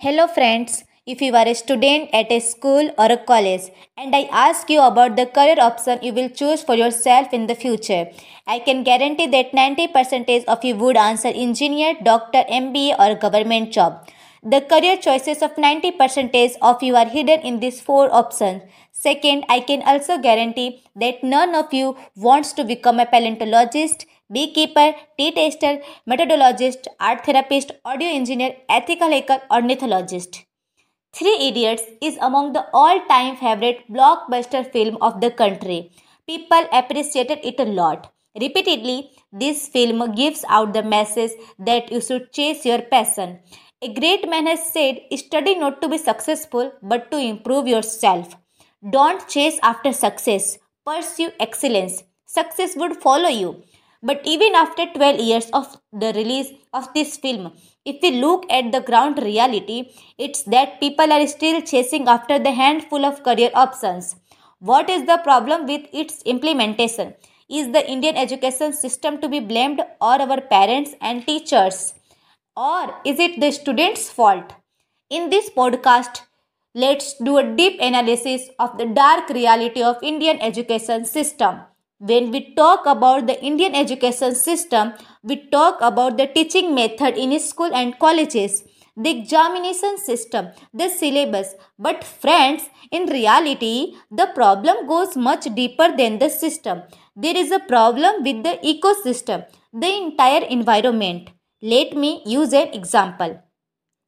Hello, friends. If you are a student at a school or a college and I ask you about the career option you will choose for yourself in the future, I can guarantee that 90% of you would answer engineer, doctor, MBA, or government job. The career choices of 90% of you are hidden in these four options. Second, I can also guarantee that none of you wants to become a paleontologist, beekeeper, tea taster, methodologist, art therapist, audio engineer, ethical hacker, ornithologist. Three Idiots is among the all-time favorite blockbuster film of the country. People appreciated it a lot. Repeatedly, this film gives out the message that you should chase your passion. A great man has said, study not to be successful, but to improve yourself. Don't chase after success, pursue excellence. Success would follow you. But even after 12 years of the release of this film, if we look at the ground reality, it's that people are still chasing after the handful of career options. What is the problem with its implementation? Is the Indian education system to be blamed or our parents and teachers? Or is it the students' fault? In this podcast, let's do a deep analysis of the dark reality of Indian education system. When we talk about the Indian education system, we talk about the teaching method in school and colleges, the examination system, the syllabus. But friends, in reality, the problem goes much deeper than the system. There is a problem with the ecosystem, the entire environment. Let me use an example.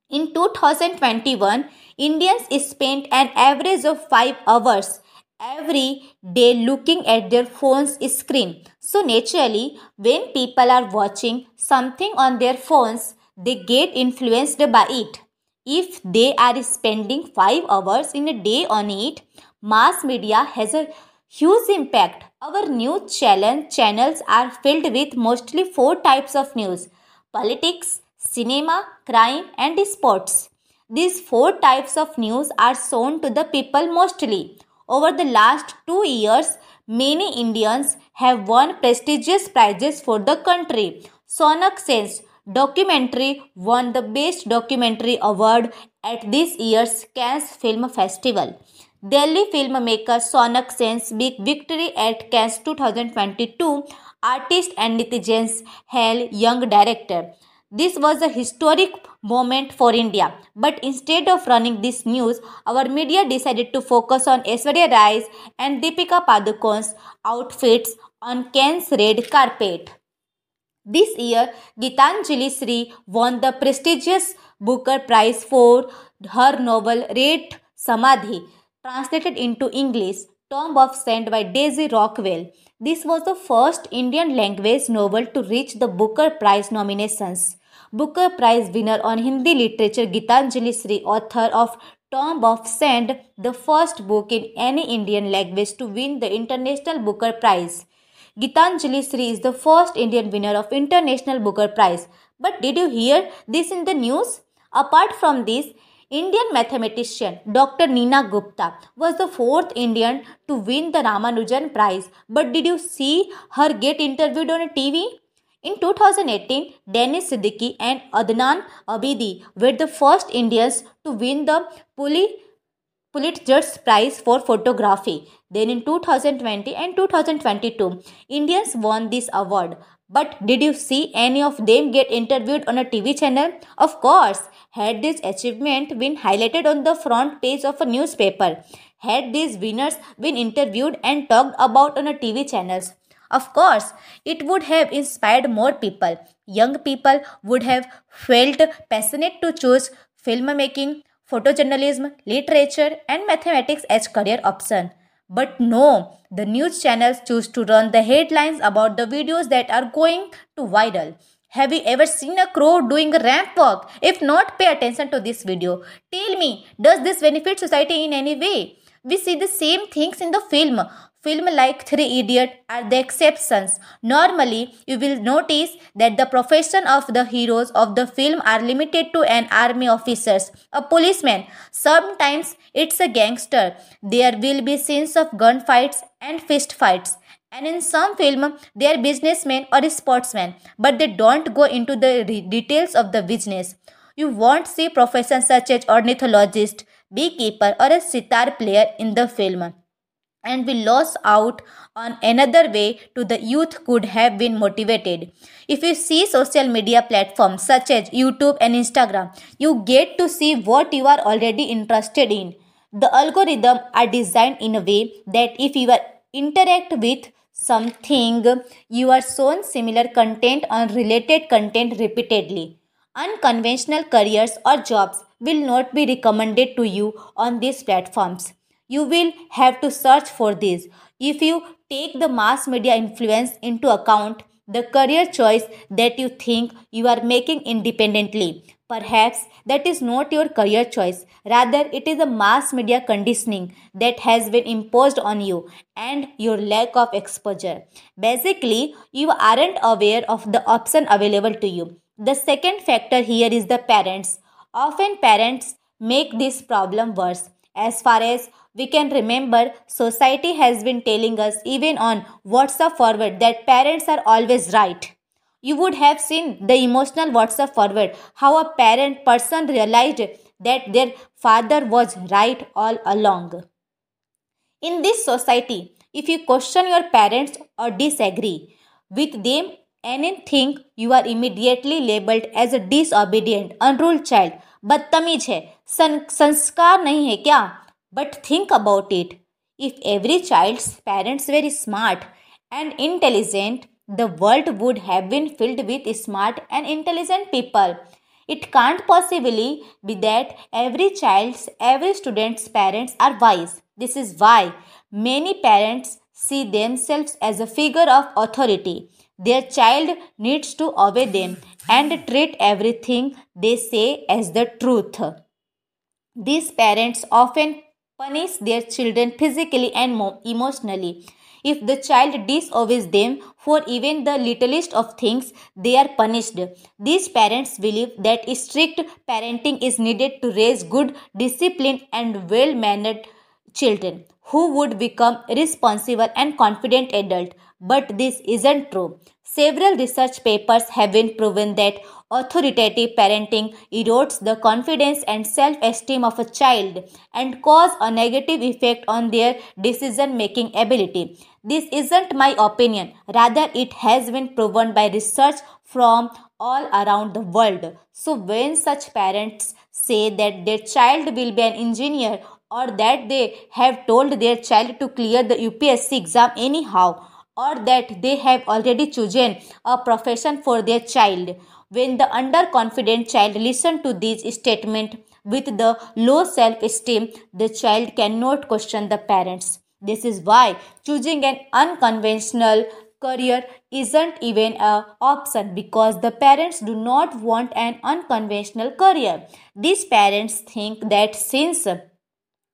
In 2021, Indians spent an average of 5 hours every day looking at their phone's screen. So, naturally, when people are watching something on their phones, they get influenced by it. If they are spending 5 hours in a day on it, mass media has a huge impact. Our news channels are filled with mostly four types of news politics, cinema, crime, and sports. These four types of news are shown to the people mostly. Over the last two years, many Indians have won prestigious prizes for the country. Shaunak Sen's documentary won the Best Documentary Award at this year's Cannes Film Festival. Delhi filmmaker Shaunak Sen's big victory at Cannes 2022 artist and netizens hail young director. This was a historic moment for India. But instead of running this news, our media decided to focus on Aishwarya Rai's and Deepika Padukone's outfits on Cannes red carpet. This year, Geetanjali Shree won the prestigious Booker Prize for her novel Ret Samadhi, translated into English, Tomb of Sand by Daisy Rockwell. This was the first Indian language novel to reach the Booker Prize nominations. Booker Prize winner on Hindi literature Geetanjali Shree, author of Tomb of Sand, the first book in any Indian language to win the International Booker Prize. Geetanjali Shree is the first Indian winner of International Booker Prize. But did you hear this in the news? Apart from this, Indian mathematician Dr. Neena Gupta was the fourth Indian to win the Ramanujan Prize. But did you see her get interviewed on a TV? In 2018, Danish Siddiqui and Adnan Abidi were the first Indians to win the Pulitzer Prize for Photography. Then in 2020 and 2022, Indians won this award. But did you see any of them get interviewed on a TV channel? Of course. Had this achievement been highlighted on the front page of a newspaper? Had these winners been interviewed and talked about on a TV channels? Of course, it would have inspired more people. Young people would have felt passionate to choose filmmaking, photojournalism, literature, and mathematics as career option. But no, the news channels choose to run the headlines about the videos that are going to viral. Have you ever seen a crow doing ramp walk? If not, pay attention to this video. Tell me, does this benefit society in any way? We see the same things in the film. Film like Three Idiot are the exceptions. Normally, you will notice that the profession of the heroes of the film are limited to an army officers, a policeman. Sometimes it's a gangster. There will be scenes of gunfights and fist fights. And in some film, they are businessmen or sportsmen, but they don't go into the details of the business. You won't see professions such as ornithologist, beekeeper, or a sitar player in the film and we lost out on another way to the youth could have been motivated. If you see social media platforms such as YouTube and Instagram, you get to see what you are already interested in. The algorithm are designed in a way that if you are interact with something, you are shown similar content or related content repeatedly. Unconventional careers or jobs will not be recommended to you on these platforms you will have to search for these. If you take the mass media influence into account, the career choice that you think you are making independently, perhaps that is not your career choice. Rather, it is the mass media conditioning that has been imposed on you and your lack of exposure. Basically, you aren't aware of the option available to you. The second factor here is the parents. Often, parents make this problem worse. As far as we can remember, society has been telling us, even on WhatsApp forward, that parents are always right. You would have seen the emotional WhatsApp forward, how a parent person realized that their father was right all along. In this society, if you question your parents or disagree with them anything, you are immediately labeled as a disobedient, unruled child. बदतमीज है संस्कार नहीं है क्या but think about it. If every child's parents were smart and intelligent, the world would have been filled with smart and intelligent people. It can't possibly be that every child's, every student's parents are wise. This is why many parents see themselves as a figure of authority. Their child needs to obey them and treat everything they say as the truth. These parents often punish their children physically and emotionally. If the child disobeys them for even the littlest of things, they are punished. These parents believe that strict parenting is needed to raise good, disciplined, and well mannered children who would become responsible and confident adults. But this isn't true. Several research papers have been proven that authoritative parenting erodes the confidence and self-esteem of a child and cause a negative effect on their decision-making ability. This isn't my opinion. Rather, it has been proven by research from all around the world. So when such parents say that their child will be an engineer or that they have told their child to clear the UPSC exam anyhow or that they have already chosen a profession for their child. When the underconfident child listens to these statements with the low self-esteem, the child cannot question the parents. This is why choosing an unconventional career isn't even an option because the parents do not want an unconventional career. These parents think that since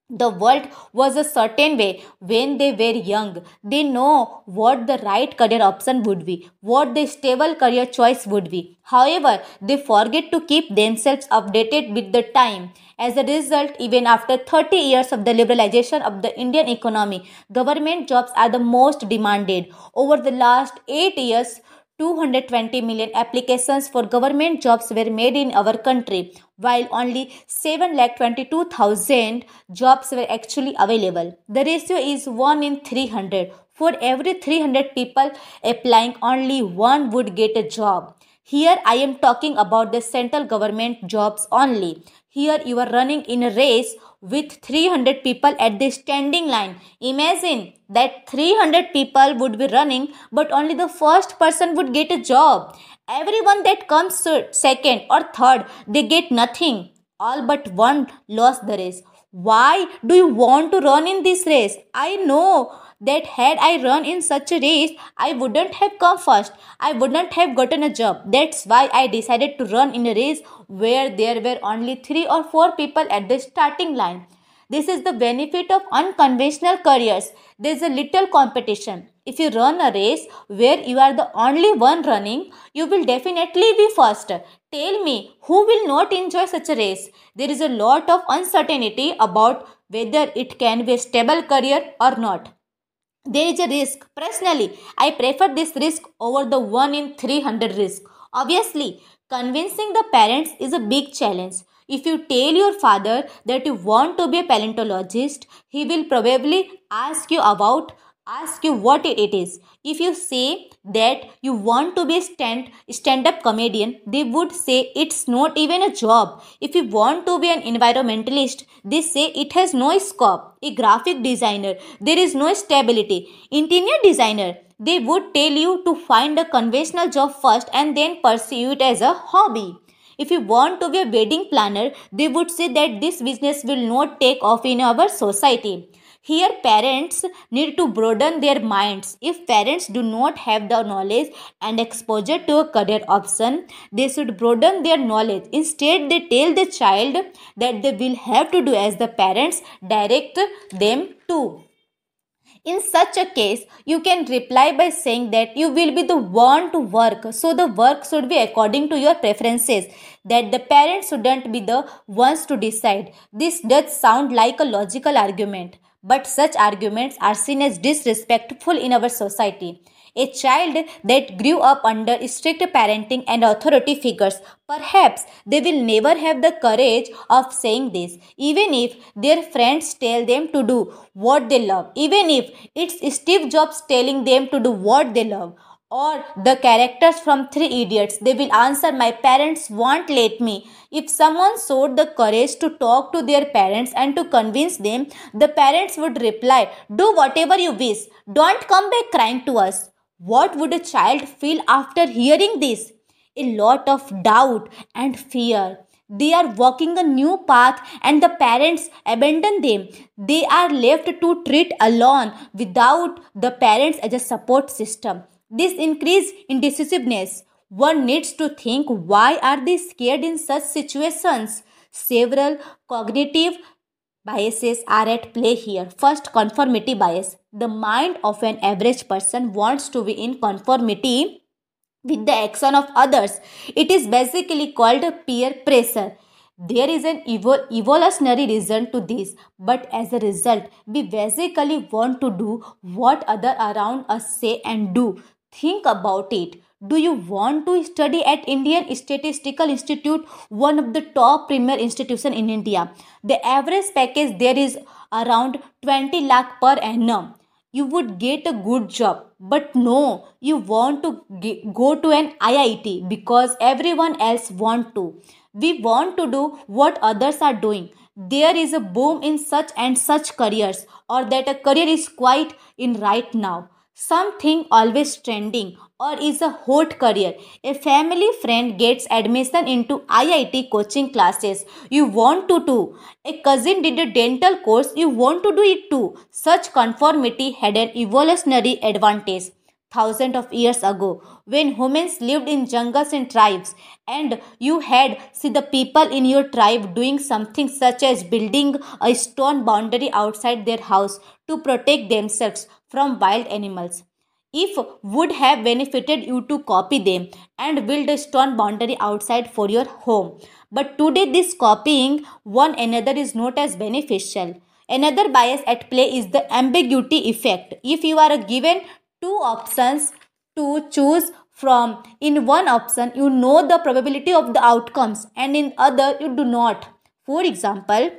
the world was a certain way when they were young. They know what the right career option would be, what the stable career choice would be. However, they forget to keep themselves updated with the time. As a result, even after 30 years of the liberalization of the Indian economy, government jobs are the most demanded. Over the last 8 years, 220 million applications for government jobs were made in our country, while only 7,22,000 jobs were actually available. The ratio is 1 in 300. For every 300 people applying, only one would get a job. Here I am talking about the central government jobs only. Here you are running in a race with 300 people at the standing line. Imagine that 300 people would be running, but only the first person would get a job. Everyone that comes second or third, they get nothing. All but one lost the race. Why do you want to run in this race? I know that had I run in such a race, I wouldn't have come first. I wouldn't have gotten a job. That's why I decided to run in a race where there were only three or four people at the starting line. This is the benefit of unconventional careers. There is a little competition. If you run a race where you are the only one running, you will definitely be first. Tell me, who will not enjoy such a race? There is a lot of uncertainty about whether it can be a stable career or not there is a risk. Personally, I prefer this risk over the 1 in 300 risk. Obviously, Convincing the parents is a big challenge. If you tell your father that you want to be a paleontologist, he will probably ask you about ask you what it is. If you say that you want to be a stand stand-up comedian, they would say it's not even a job. If you want to be an environmentalist, they say it has no scope. A graphic designer, there is no stability. Interior designer, they would tell you to find a conventional job first and then pursue it as a hobby. If you want to be a wedding planner, they would say that this business will not take off in our society. Here, parents need to broaden their minds. If parents do not have the knowledge and exposure to a career option, they should broaden their knowledge. Instead, they tell the child that they will have to do as the parents direct them to. In such a case, you can reply by saying that you will be the one to work, so the work should be according to your preferences, that the parents shouldn't be the ones to decide. This does sound like a logical argument but such arguments are seen as disrespectful in our society. A child that grew up under strict parenting and authority figures, perhaps they will never have the courage of saying this, even if their friends tell them to do what they love, even if it's Steve Jobs telling them to do what they love, or the characters from Three Idiots, they will answer, My parents won't let me. If someone showed the courage to talk to their parents and to convince them, the parents would reply, Do whatever you wish. Don't come back crying to us. What would a child feel after hearing this? A lot of doubt and fear. They are walking a new path and the parents abandon them. They are left to treat alone without the parents as a support system. This increase in decisiveness. One needs to think why are they scared in such situations? Several cognitive biases are at play here. First, conformity bias. The mind of an average person wants to be in conformity with the action of others. It is basically called peer pressure. There is an evol- evolutionary reason to this, but as a result, we basically want to do what other around us say and do. Think about it. Do you want to study at Indian Statistical Institute, one of the top premier institution in India? The average package there is around 20 lakh per annum. You would get a good job, but no, you want to go to an IIT because everyone else want to. We want to do what others are doing. There is a boom in such and such careers, or that a career is quite in right now something always trending or is a hot career. A family friend gets admission into IIT coaching classes. You want to do. A cousin did a dental course. You want to do it too. Such conformity had an evolutionary advantage thousands of years ago when humans lived in jungles and tribes and you had see the people in your tribe doing something such as building a stone boundary outside their house to protect themselves from wild animals. If would have benefited you to copy them and build a stone boundary outside for your home. But today this copying one another is not as beneficial. Another bias at play is the ambiguity effect. If you are given two options to choose from, in one option you know the probability of the outcomes and in other you do not. For example,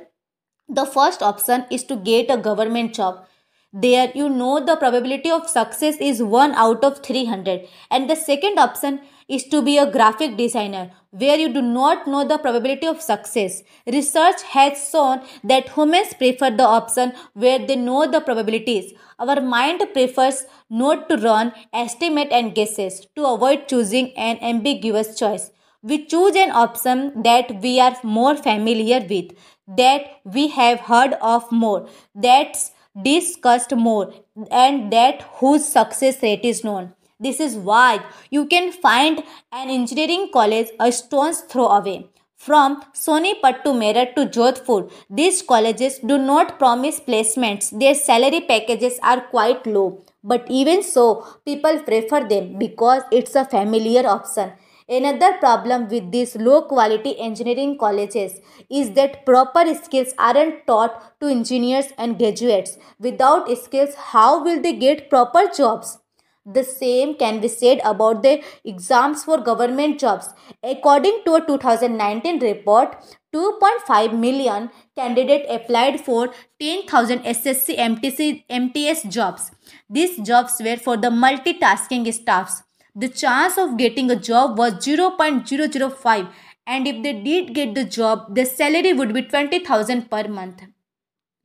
the first option is to get a government job there you know the probability of success is 1 out of 300 and the second option is to be a graphic designer where you do not know the probability of success. Research has shown that humans prefer the option where they know the probabilities. Our mind prefers not to run estimate and guesses to avoid choosing an ambiguous choice. We choose an option that we are more familiar with that we have heard of more. That's discussed more and that whose success rate is known. This is why you can find an engineering college a stone's throw away. From Sonipat to Meerut to Jodhpur, these colleges do not promise placements. Their salary packages are quite low. But even so, people prefer them because it's a familiar option. Another problem with these low quality engineering colleges is that proper skills aren't taught to engineers and graduates. Without skills, how will they get proper jobs? The same can be said about the exams for government jobs. According to a 2019 report, 2.5 million candidates applied for 10,000 SSC MTC, MTS jobs. These jobs were for the multitasking staffs. The chance of getting a job was 0.005 and if they did get the job, the salary would be 20,000 per month.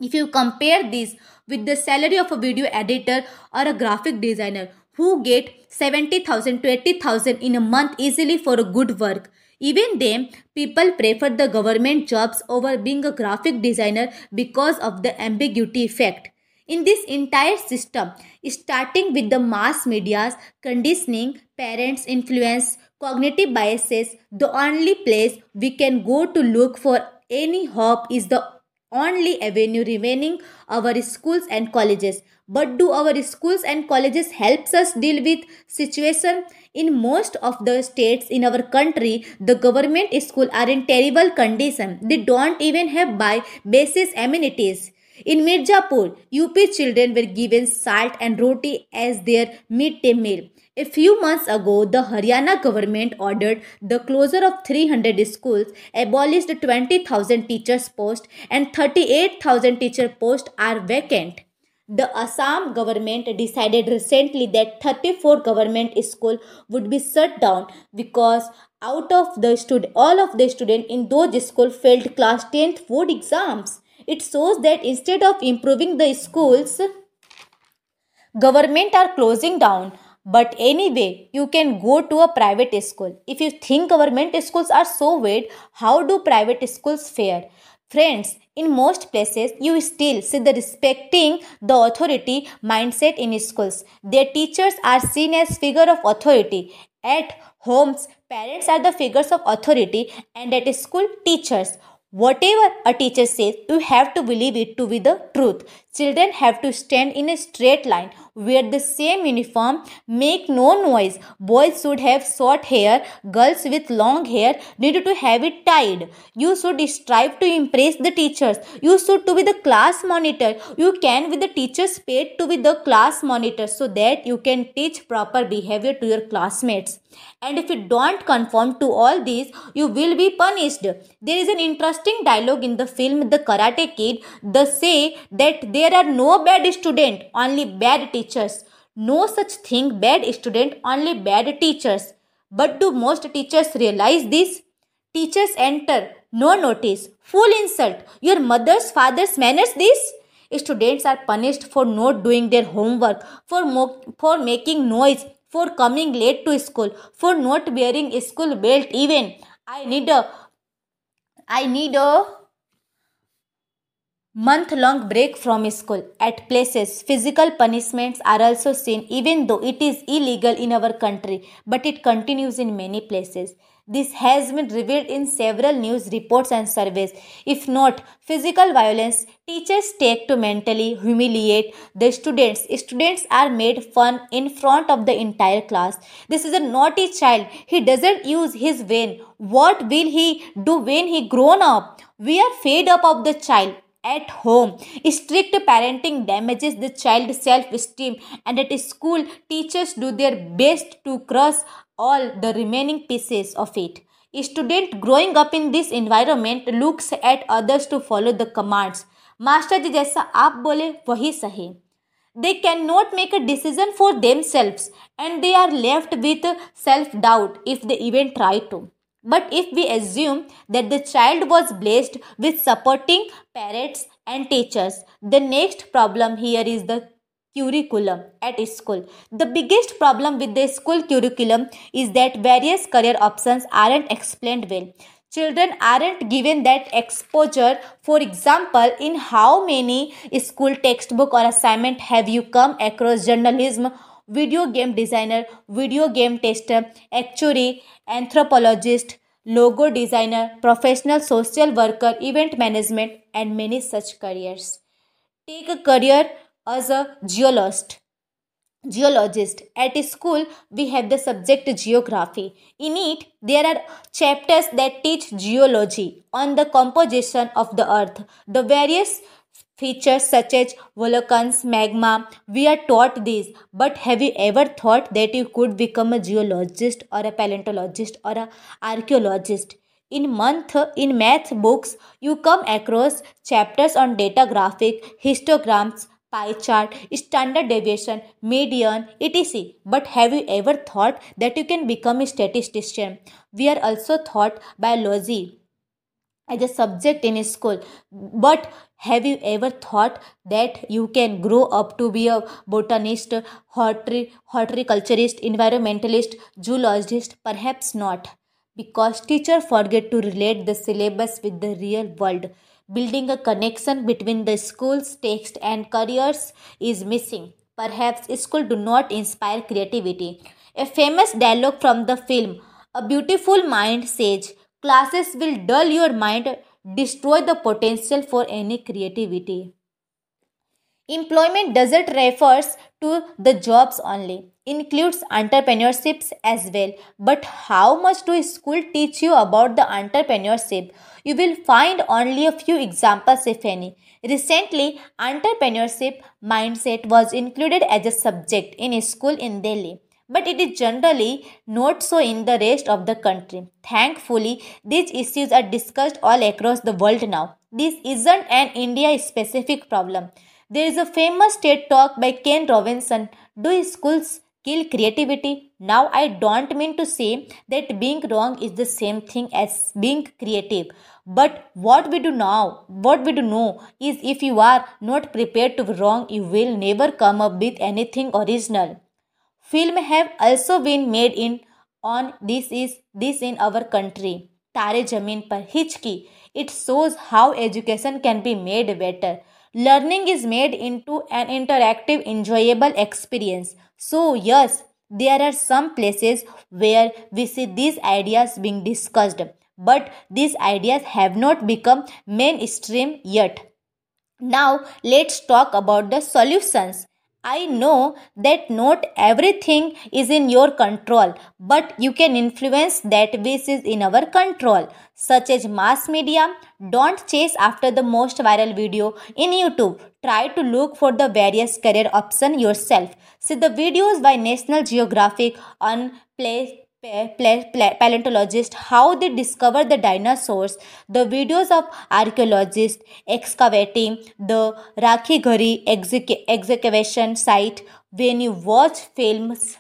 If you compare this with the salary of a video editor or a graphic designer who get 70,000 to 80,000 in a month easily for a good work, even then, people prefer the government jobs over being a graphic designer because of the ambiguity effect. In this entire system, starting with the mass media's conditioning, parents' influence, cognitive biases, the only place we can go to look for any hope is the only avenue remaining our schools and colleges. But do our schools and colleges helps us deal with situation? In most of the states in our country the government school are in terrible condition. They don't even have by basis amenities in Mirzapur, UP children were given salt and roti as their midday meal. A few months ago, the Haryana government ordered the closure of 300 schools, abolished 20,000 teachers' posts, and 38,000 teacher posts are vacant. The Assam government decided recently that 34 government schools would be shut down because out of the stud- all of the students in those schools failed class 10th board exams. It shows that instead of improving the schools, government are closing down. But anyway, you can go to a private school. If you think government schools are so bad, how do private schools fare? Friends, in most places, you still see the respecting the authority mindset in schools. Their teachers are seen as figure of authority. At homes, parents are the figures of authority, and at school, teachers. Whatever a teacher says, you have to believe it to be the truth. Children have to stand in a straight line, wear the same uniform, make no noise. Boys should have short hair, girls with long hair need to have it tied. You should strive to impress the teachers. You should to be the class monitor. You can with the teachers paid to be the class monitor so that you can teach proper behavior to your classmates. And if you don't conform to all these, you will be punished. There is an interesting dialogue in the film The Karate Kid. They say that there are no bad students, only bad teachers. No such thing bad student, only bad teachers. But do most teachers realize this? Teachers enter, no notice, full insult. Your mother's father's manners this? Students are punished for not doing their homework, for, mo- for making noise, for coming late to school, for not wearing school belt even. I need a I need a month long break from school. At places, physical punishments are also seen even though it is illegal in our country, but it continues in many places. This has been revealed in several news reports and surveys. If not physical violence, teachers take to mentally humiliate the students. Students are made fun in front of the entire class. This is a naughty child. He doesn't use his brain. What will he do when he grown up? We are fed up of the child at home. Strict parenting damages the child's self esteem, and at school, teachers do their best to crush all the remaining pieces of it. A student growing up in this environment looks at others to follow the commands. Master जी जैसा आप बोले वही सही they cannot make a decision for themselves and they are left with self doubt if they even try to. But if we assume that the child was blessed with supporting parents and teachers, the next problem here is the curriculum at school. The biggest problem with the school curriculum is that various career options aren't explained well. Children aren't given that exposure. For example, in how many school textbook or assignment have you come across journalism, video game designer, video game tester, actuary, anthropologist, logo designer, professional social worker, event management, and many such careers. Take a career as a geologist. Geologist. At school, we have the subject geography. In it, there are chapters that teach geology on the composition of the earth, the various features such as volcanoes, magma. We are taught these, but have you ever thought that you could become a geologist or a paleontologist or an archaeologist? In month in math books, you come across chapters on data graphic, histograms, pie chart, standard deviation, median, etc. But have you ever thought that you can become a statistician? We are also taught biology as a subject in school. But have you ever thought that you can grow up to be a botanist horticulturist environmentalist zoologist? Perhaps not. Because teachers forget to relate the syllabus with the real world. Building a connection between the school's text and careers is missing. Perhaps school do not inspire creativity. A famous dialogue from the film a beautiful mind says Classes will dull your mind, destroy the potential for any creativity. Employment doesn't refers to the jobs only, includes entrepreneurships as well. But how much do school teach you about the entrepreneurship? You will find only a few examples if any. Recently, entrepreneurship mindset was included as a subject in a school in Delhi but it is generally not so in the rest of the country. Thankfully, these issues are discussed all across the world now. This isn't an India specific problem. There is a famous TED talk by Ken Robinson Do schools kill creativity? Now, I don't mean to say that being wrong is the same thing as being creative. But what we do now, what we do know is if you are not prepared to be wrong, you will never come up with anything original. Film have also been made in on this is this in our country. Tare Jameen Par Hichki. It shows how education can be made better. Learning is made into an interactive, enjoyable experience. So, yes, there are some places where we see these ideas being discussed, but these ideas have not become mainstream yet. Now, let's talk about the solutions. I know that not everything is in your control, but you can influence that which is in our control, such as mass media. Don't chase after the most viral video in YouTube. Try to look for the various career options yourself. See the videos by National Geographic on Play paleontologists how they discovered the dinosaurs the videos of archaeologists excavating the Rakhigarhi excavation site when you watch films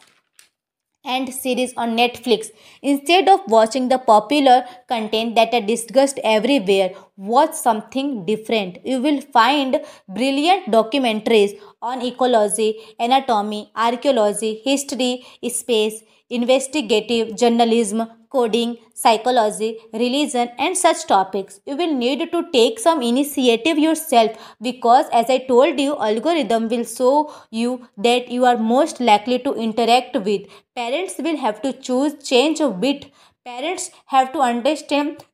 and series on Netflix. Instead of watching the popular content that are discussed everywhere, watch something different. You will find brilliant documentaries on ecology, anatomy, archaeology, history, space, investigative journalism, coding, psychology, religion, and such topics. You will need to take some initiative yourself because, as I told you, algorithm will show you that you are most likely to interact with. Parents will have to choose change a bit. Parents have to understand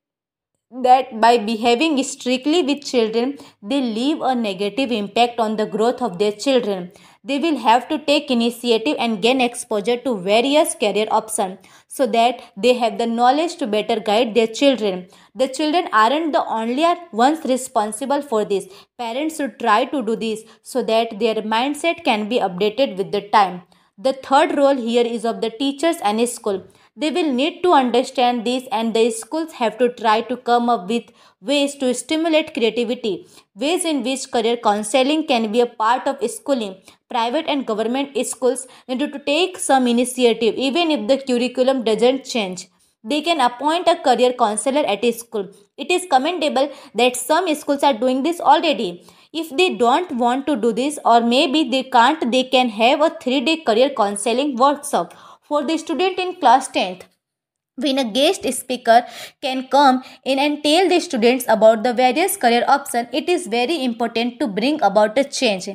that by behaving strictly with children, they leave a negative impact on the growth of their children. They will have to take initiative and gain exposure to various career options so that they have the knowledge to better guide their children. The children aren't the only ones responsible for this. Parents should try to do this so that their mindset can be updated with the time. The third role here is of the teachers and school. They will need to understand this, and the schools have to try to come up with ways to stimulate creativity, ways in which career counseling can be a part of schooling. Private and government schools need to take some initiative, even if the curriculum doesn't change. They can appoint a career counselor at a school. It is commendable that some schools are doing this already. If they don't want to do this, or maybe they can't, they can have a three day career counseling workshop for the student in class 10th when a guest speaker can come in and tell the students about the various career options it is very important to bring about a change.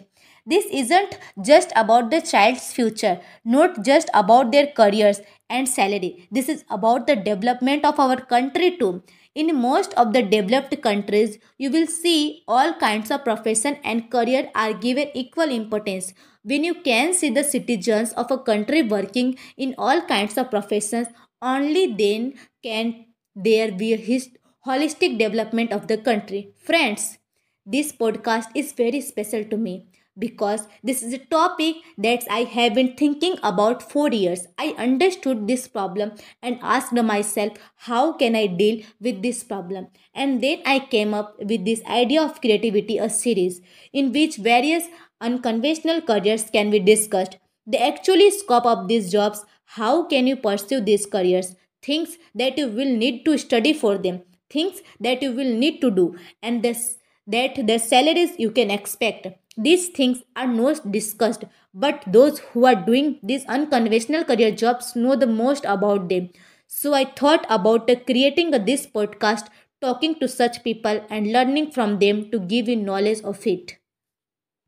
This isn't just about the child's future not just about their careers and salary. This is about the development of our country too. In most of the developed countries you will see all kinds of profession and career are given equal importance. When you can see the citizens of a country working in all kinds of professions, only then can there be a holistic development of the country. Friends, this podcast is very special to me because this is a topic that I have been thinking about for years. I understood this problem and asked myself how can I deal with this problem. And then I came up with this idea of creativity, a series in which various unconventional careers can be discussed. The actually scope of these jobs, how can you pursue these careers, things that you will need to study for them, things that you will need to do, and this that the salaries you can expect. These things are not discussed, but those who are doing these unconventional career jobs know the most about them. So I thought about creating this podcast, talking to such people and learning from them to give you knowledge of it.